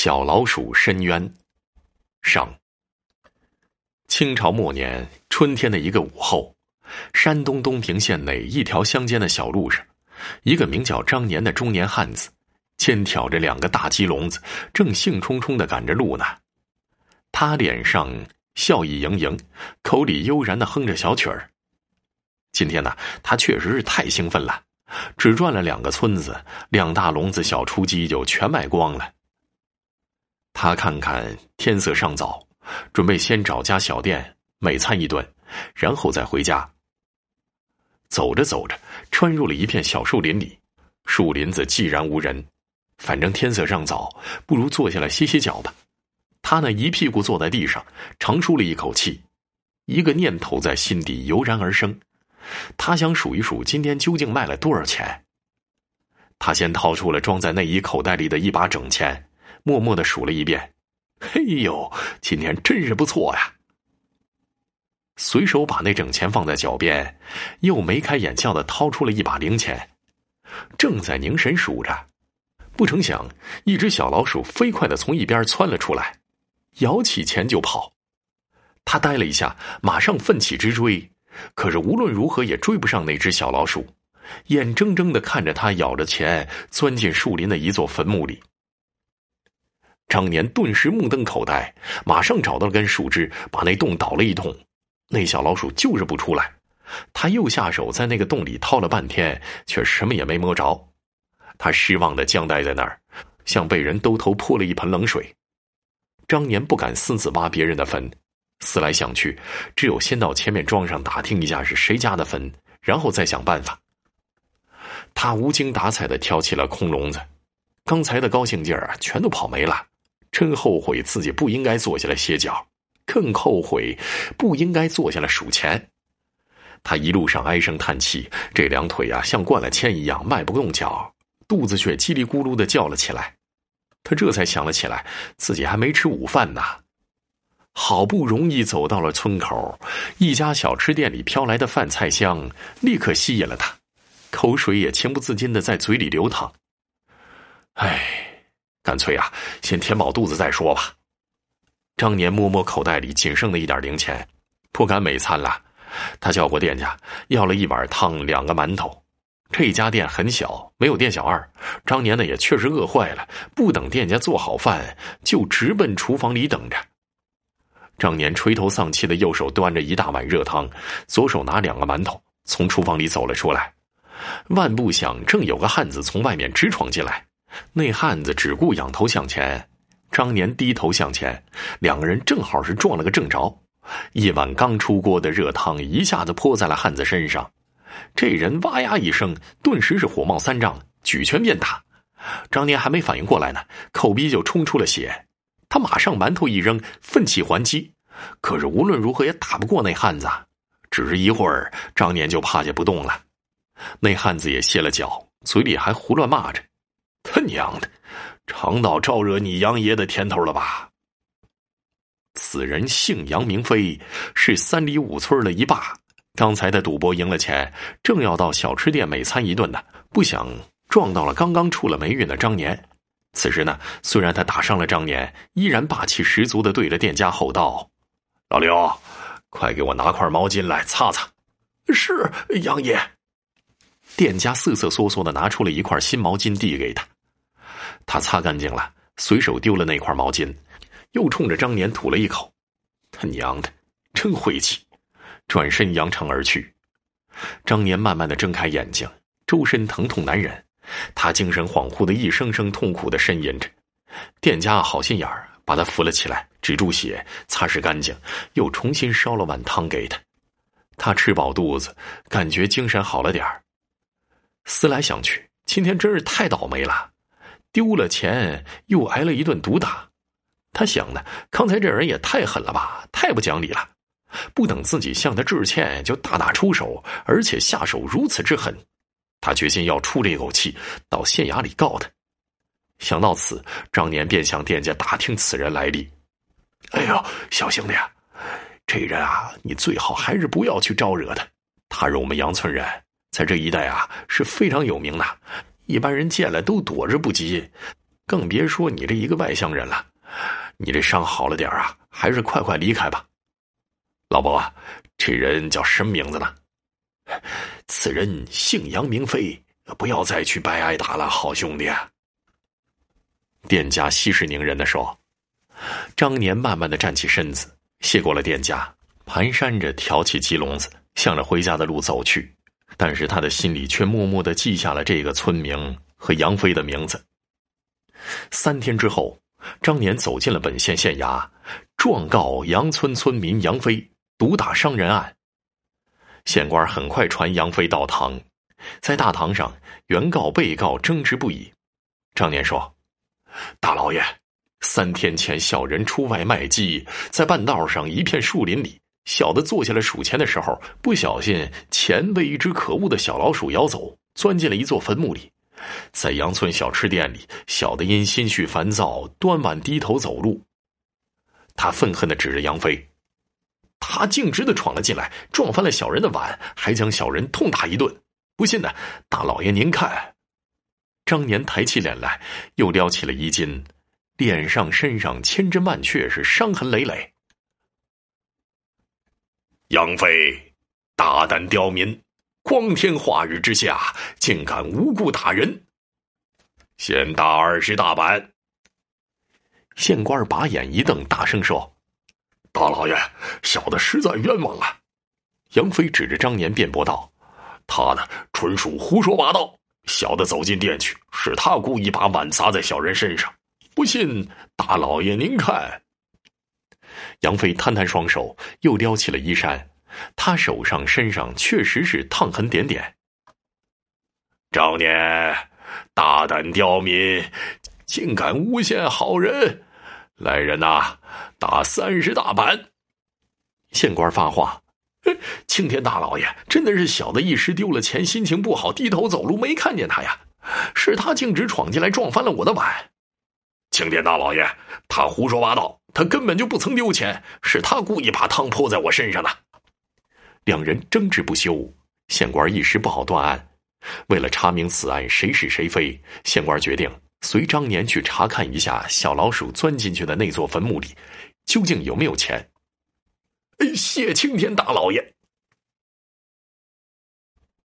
小老鼠深渊，上。清朝末年春天的一个午后，山东东平县哪一条乡间的小路上，一个名叫张年的中年汉子，肩挑着两个大鸡笼子，正兴冲冲的赶着路呢。他脸上笑意盈盈，口里悠然的哼着小曲儿。今天呢，他确实是太兴奋了，只转了两个村子，两大笼子小雏鸡就全卖光了。他看看天色尚早，准备先找家小店美餐一顿，然后再回家。走着走着，穿入了一片小树林里，树林子寂然无人。反正天色尚早，不如坐下来歇歇脚吧。他那一屁股坐在地上，长舒了一口气，一个念头在心底油然而生。他想数一数今天究竟卖了多少钱。他先掏出了装在内衣口袋里的一把整钱。默默的数了一遍，嘿呦，今天真是不错呀！随手把那整钱放在脚边，又眉开眼笑的掏出了一把零钱，正在凝神数着，不成想，一只小老鼠飞快的从一边窜了出来，摇起钱就跑。他呆了一下，马上奋起直追，可是无论如何也追不上那只小老鼠，眼睁睁的看着它咬着钱钻进树林的一座坟墓里。张年顿时目瞪口呆，马上找到了根树枝，把那洞倒了一通。那小老鼠就是不出来。他又下手在那个洞里掏了半天，却什么也没摸着。他失望的僵呆在那儿，像被人兜头泼了一盆冷水。张年不敢私自挖别人的坟，思来想去，只有先到前面庄上打听一下是谁家的坟，然后再想办法。他无精打采的挑起了空笼子，刚才的高兴劲儿啊，全都跑没了。真后悔自己不应该坐下来歇脚，更后悔不应该坐下来数钱。他一路上唉声叹气，这两腿啊像灌了铅一样迈不动脚，肚子却叽里咕噜的叫了起来。他这才想了起来，自己还没吃午饭呢。好不容易走到了村口，一家小吃店里飘来的饭菜香立刻吸引了他，口水也情不自禁的在嘴里流淌。唉。干脆啊，先填饱肚子再说吧。张年摸摸口袋里仅剩的一点零钱，不敢美餐了。他叫过店家，要了一碗汤，两个馒头。这家店很小，没有店小二。张年呢也确实饿坏了，不等店家做好饭，就直奔厨房里等着。张年垂头丧气的右手端着一大碗热汤，左手拿两个馒头，从厨房里走了出来。万不想，正有个汉子从外面直闯进来。那汉子只顾仰头向前，张年低头向前，两个人正好是撞了个正着。一碗刚出锅的热汤一下子泼在了汉子身上，这人哇呀一声，顿时是火冒三丈，举拳便打。张年还没反应过来呢，口鼻就冲出了血。他马上馒头一扔，奋起还击，可是无论如何也打不过那汉子。只是一会儿，张年就趴下不动了。那汉子也歇了脚，嘴里还胡乱骂着。他娘的，尝到招惹你杨爷的甜头了吧？此人姓杨，名飞，是三里五村的一霸。刚才的赌博赢了钱，正要到小吃店美餐一顿呢，不想撞到了刚刚出了霉运的张年。此时呢，虽然他打伤了张年，依然霸气十足的对着店家吼道：“老刘，快给我拿块毛巾来擦擦。”是杨爷。店家瑟瑟缩缩的拿出了一块新毛巾递给他，他擦干净了，随手丢了那块毛巾，又冲着张年吐了一口：“他娘的，真晦气！”转身扬长而去。张年慢慢的睁开眼睛，周身疼痛难忍，他精神恍惚的一声声痛苦的呻吟着。店家好心眼儿，把他扶了起来，止住血，擦拭干净，又重新烧了碗汤给他。他吃饱肚子，感觉精神好了点儿。思来想去，今天真是太倒霉了，丢了钱又挨了一顿毒打。他想呢，刚才这人也太狠了吧，太不讲理了，不等自己向他致歉就大打出手，而且下手如此之狠。他决心要出这口气，到县衙里告他。想到此，张年便向店家打听此人来历。哎呦，小兄弟啊，这人啊，你最好还是不要去招惹他，他是我们杨村人。在这一带啊是非常有名的，一般人见了都躲着不及。更别说你这一个外乡人了。你这伤好了点啊，还是快快离开吧。老伯，这人叫什么名字呢？此人姓杨，名飞。不要再去白挨打了，好兄弟。店家息事宁人的说。张年慢慢的站起身子，谢过了店家，蹒跚着挑起鸡笼子，向着回家的路走去。但是他的心里却默默的记下了这个村名和杨飞的名字。三天之后，张年走进了本县县衙，状告杨村村民杨飞毒打伤人案。县官很快传杨飞到堂，在大堂上，原告、被告争执不已。张年说：“大老爷。”三天前，小人出外卖鸡，在半道上一片树林里，小的坐下来数钱的时候，不小心钱被一只可恶的小老鼠咬走，钻进了一座坟墓里。在杨村小吃店里，小的因心绪烦躁，端碗低头走路。他愤恨的指着杨飞，他径直的闯了进来，撞翻了小人的碗，还将小人痛打一顿。不信呢，大老爷您看。张年抬起脸来，又撩起了衣襟。脸上、身上千真万确，是伤痕累累。杨飞，大胆刁民，光天化日之下，竟敢无故打人，先打二十大板。县官把眼一瞪，大声说：“大老爷，小的实在冤枉啊！”杨飞指着张年辩驳道：“他呢，纯属胡说八道。小的走进店去，是他故意把碗砸在小人身上。”不信，大老爷您看。杨飞摊摊双手，又撩起了衣衫，他手上、身上确实是烫痕点点。张年，大胆刁民，竟敢诬陷好人！来人呐，打三十大板！县官发话：“青天大老爷，真的是小的一时丢了钱，心情不好，低头走路没看见他呀，是他径直闯进来撞翻了我的碗。”青天大老爷，他胡说八道，他根本就不曾丢钱，是他故意把汤泼在我身上的。两人争执不休，县官一时不好断案。为了查明此案谁是谁非，县官决定随张年去查看一下小老鼠钻进去的那座坟墓里，究竟有没有钱。谢青天大老爷。